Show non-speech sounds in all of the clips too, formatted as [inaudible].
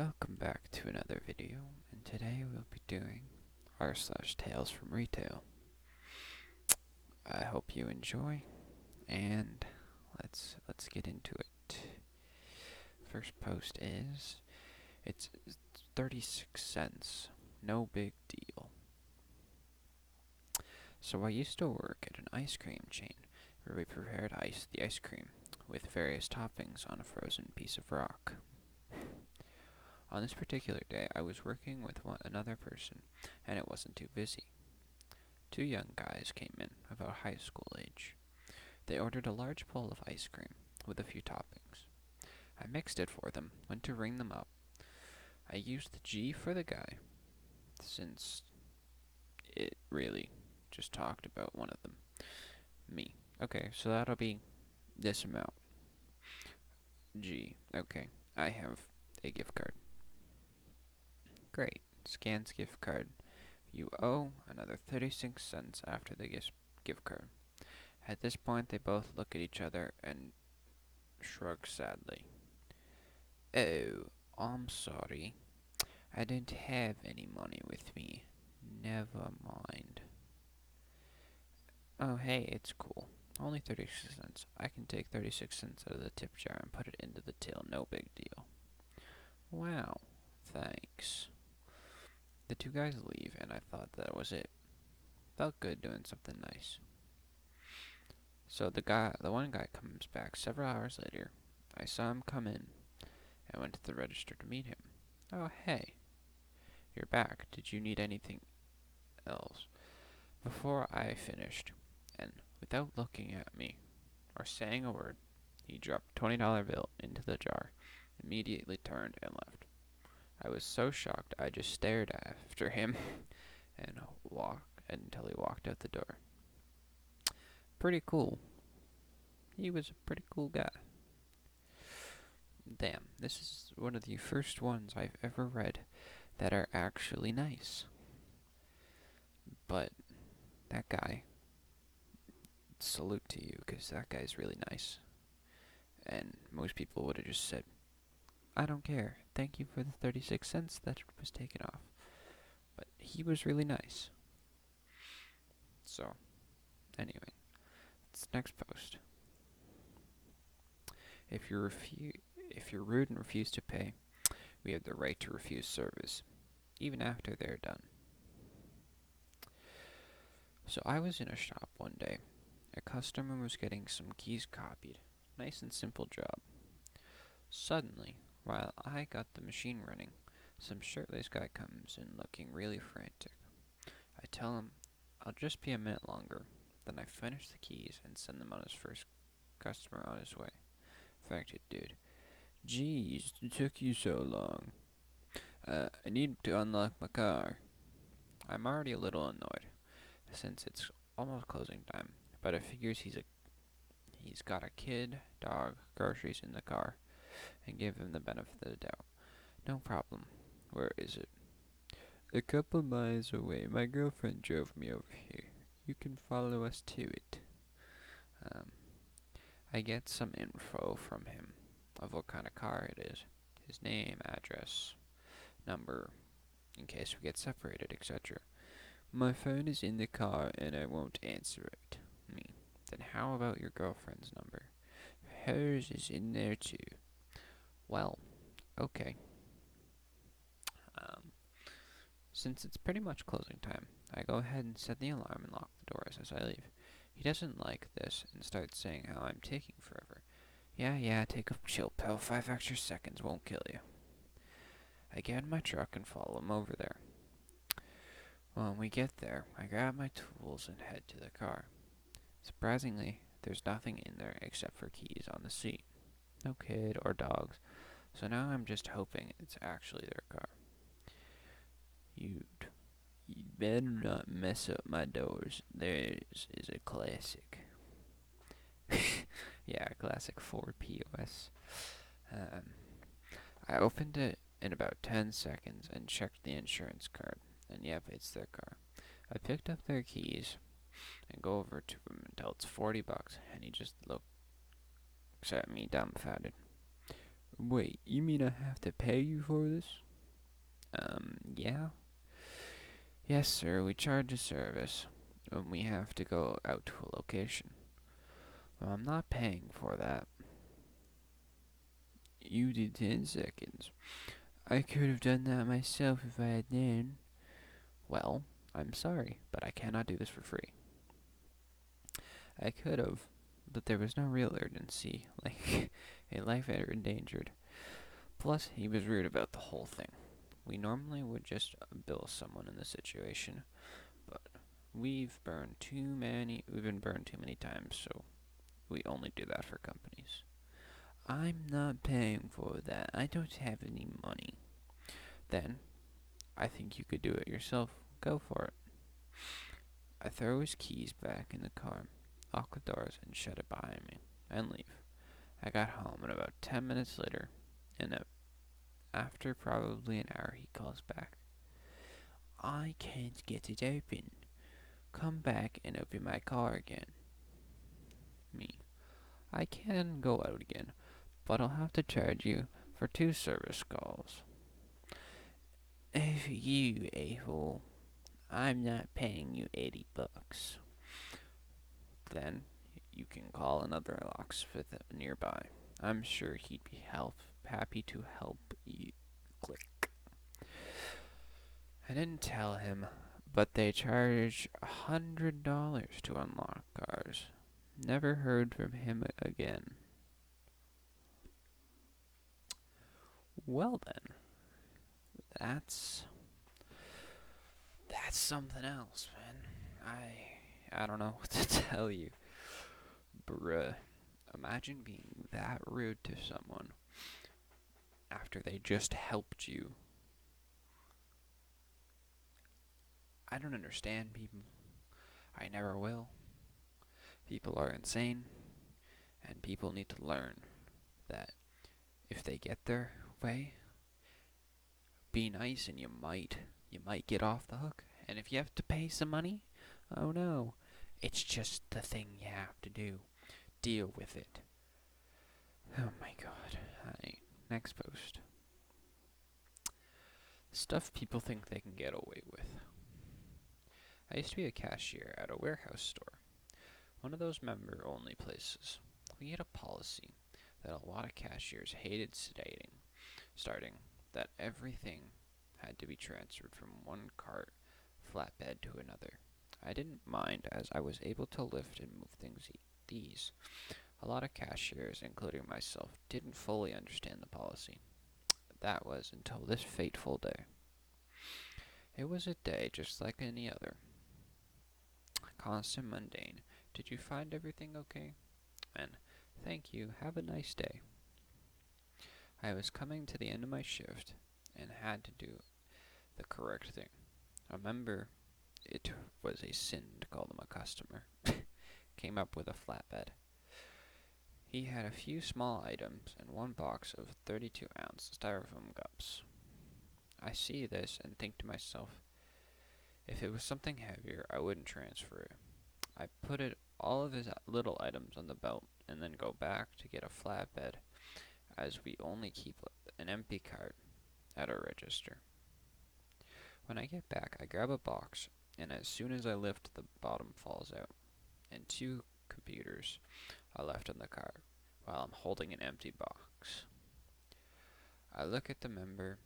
Welcome back to another video, and today we'll be doing r slash tales from retail. I hope you enjoy, and let's let's get into it. First post is it's 36 cents, no big deal. So I used to work at an ice cream chain where we prepared ice the ice cream with various toppings on a frozen piece of rock. On this particular day, I was working with one, another person, and it wasn't too busy. Two young guys came in, about high school age. They ordered a large bowl of ice cream with a few toppings. I mixed it for them, went to ring them up. I used the G for the guy, since it really just talked about one of them. Me. Okay, so that'll be this amount. G. Okay, I have a gift card. Great. Scans gift card. You owe another 36 cents after the gift gift card. At this point, they both look at each other and shrug sadly. Oh, I'm sorry. I don't have any money with me. Never mind. Oh, hey, it's cool. Only 36 cents. I can take 36 cents out of the tip jar and put it into the till. No big deal. Wow. Thanks. The two guys leave, and I thought that was it. Felt good doing something nice. So the guy, the one guy comes back several hours later. I saw him come in. I went to the register to meet him. Oh, hey. You're back. Did you need anything else? Before I finished, and without looking at me or saying a word, he dropped a $20 bill into the jar, immediately turned and left. I was so shocked I just stared after him [laughs] and walked until he walked out the door. Pretty cool. He was a pretty cool guy. Damn, this is one of the first ones I've ever read that are actually nice. But that guy, salute to you, because that guy's really nice. And most people would have just said, I don't care. Thank you for the 36 cents that was taken off. But he was really nice. So, anyway, it's next post. If you refu- if you're rude and refuse to pay, we have the right to refuse service, even after they're done. So I was in a shop one day. A customer was getting some keys copied. Nice and simple job. Suddenly, while I got the machine running, some shirtless guy comes in looking really frantic. I tell him I'll just be a minute longer. Then I finish the keys and send them on his first customer on his way. Frantic dude. Geez, it took you so long. Uh, I need to unlock my car. I'm already a little annoyed, since it's almost closing time, but I figures he's a he's got a kid, dog, groceries in the car, and give him the benefit of the doubt. No problem. Where is it? A couple miles away. My girlfriend drove me over here. You can follow us to it. Um, I get some info from him of what kind of car it is, his name, address, number, in case we get separated, etc. My phone is in the car and I won't answer it. Me. Then how about your girlfriend's number? Hers is in there too. Well, okay. Um, since it's pretty much closing time, I go ahead and set the alarm and lock the doors as I leave. He doesn't like this and starts saying how I'm taking forever. Yeah, yeah, take a chill pill. Five extra seconds won't kill you. I get in my truck and follow him over there. When we get there, I grab my tools and head to the car. Surprisingly, there's nothing in there except for keys on the seat. No kid or dogs, so now I'm just hoping it's actually their car. You'd, you'd better not mess up my doors. Theirs is a classic. [laughs] yeah, a classic Ford POS. Um, I opened it in about 10 seconds and checked the insurance card, and yep, it's their car. I picked up their keys and go over to him until it's 40 bucks, and he just looks at me dumbfounded. Wait, you mean I have to pay you for this? Um, yeah. Yes, sir, we charge a service when we have to go out to a location. Well, I'm not paying for that. You did 10 seconds. I could have done that myself if I had known. Well, I'm sorry, but I cannot do this for free. I could have, but there was no real urgency, [laughs] like a life endangered. Plus, he was rude about the whole thing. We normally would just bill someone in this situation, but we've burned too many, we've been burned too many times, so we only do that for companies. I'm not paying for that. I don't have any money. Then, I think you could do it yourself. Go for it. I throw his keys back in the car, lock the doors, and shut it behind me, and leave. I got home, and about ten minutes later, and after probably an hour, he calls back. I can't get it open. Come back and open my car again. Me. I can go out again, but I'll have to charge you for two service calls. If you a-hole, I'm not paying you 80 bucks. Then you can call another locksmith nearby. I'm sure he'd be help, happy to help you. Click. I didn't tell him, but they charge a hundred dollars to unlock cars. Never heard from him again. Well then, that's that's something else, man. I I don't know [laughs] what to tell you. Bruh. Imagine being that rude to someone after they just helped you. I don't understand people. I never will. People are insane, and people need to learn that if they get their way, be nice and you might you might get off the hook. And if you have to pay some money, oh no. It's just the thing you have to do. Deal with it. Oh my god. Next post. Stuff people think they can get away with. I used to be a cashier at a warehouse store. One of those member only places. We had a policy that a lot of cashiers hated stating, starting that everything had to be transferred from one cart flatbed to another. I didn't mind as I was able to lift and move things these. A lot of cashiers, including myself, didn't fully understand the policy. That was until this fateful day. It was a day just like any other. Constant mundane. Did you find everything okay? And thank you. Have a nice day. I was coming to the end of my shift and had to do the correct thing. Remember, it was a sin to call them a customer. [laughs] Came up with a flatbed. He had a few small items and one box of 32 ounce styrofoam cups. I see this and think to myself, if it was something heavier, I wouldn't transfer it. I put it all of his little items on the belt and then go back to get a flatbed, as we only keep an empty cart at our register. When I get back, I grab a box, and as soon as I lift, the bottom falls out, and two computers are left in the car while I'm holding an empty box. I look at the member,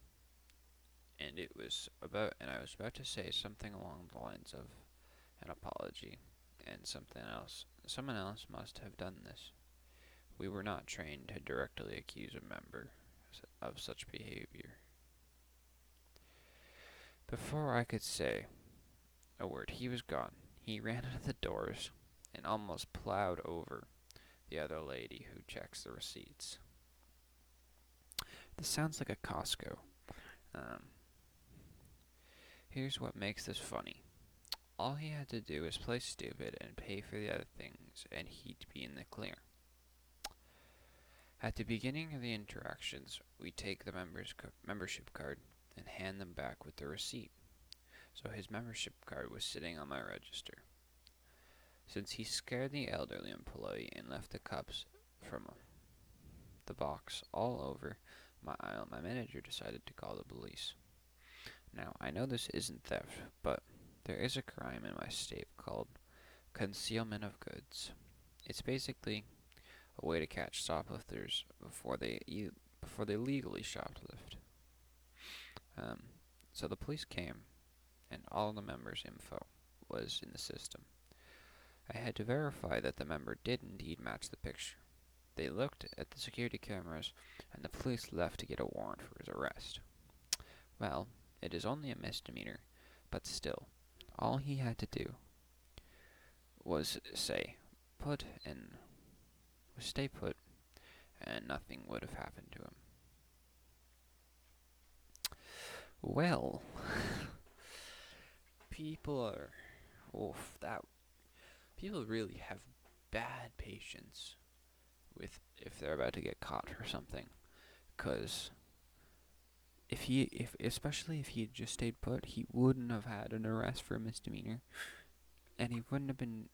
and it was about, and I was about to say something along the lines of an apology, and something else. Someone else must have done this. We were not trained to directly accuse a member of such behavior. Before I could say a word, he was gone. He ran out of the doors and almost plowed over the other lady who checks the receipts. This sounds like a Costco. Um, here's what makes this funny. All he had to do was play stupid and pay for the other things, and he'd be in the clear. At the beginning of the interactions, we take the member's membership card and hand them back with the receipt. So his membership card was sitting on my register. Since he scared the elderly employee and left the cups from the box all over my aisle, my manager decided to call the police. Now, I know this isn't theft, but there is a crime in my state called concealment of goods. It's basically a way to catch shoplifters before they e- before they legally shoplift. Um, so the police came, and all the members' info was in the system. I had to verify that the member did indeed match the picture. They looked at the security cameras, and the police left to get a warrant for his arrest. Well, it is only a misdemeanor, but still, all he had to do was say, put in, was stay put, and nothing would have happened to him. Well, [laughs] people are, oof, that, people really have bad patience with if they're about to get caught for something, because if he, if especially if he had just stayed put, he wouldn't have had an arrest for a misdemeanor, and he wouldn't have been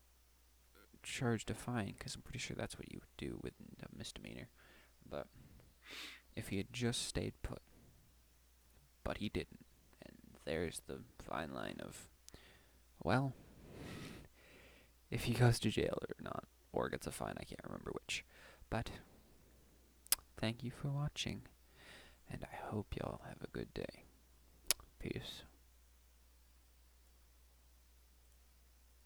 charged a fine, because I'm pretty sure that's what you would do with a misdemeanor. But if he had just stayed put, but he didn't, and there's the fine line of, well, if he goes to jail or not, or gets a fine, I can't remember which. But thank you for watching, and I hope y'all have a good day. Peace.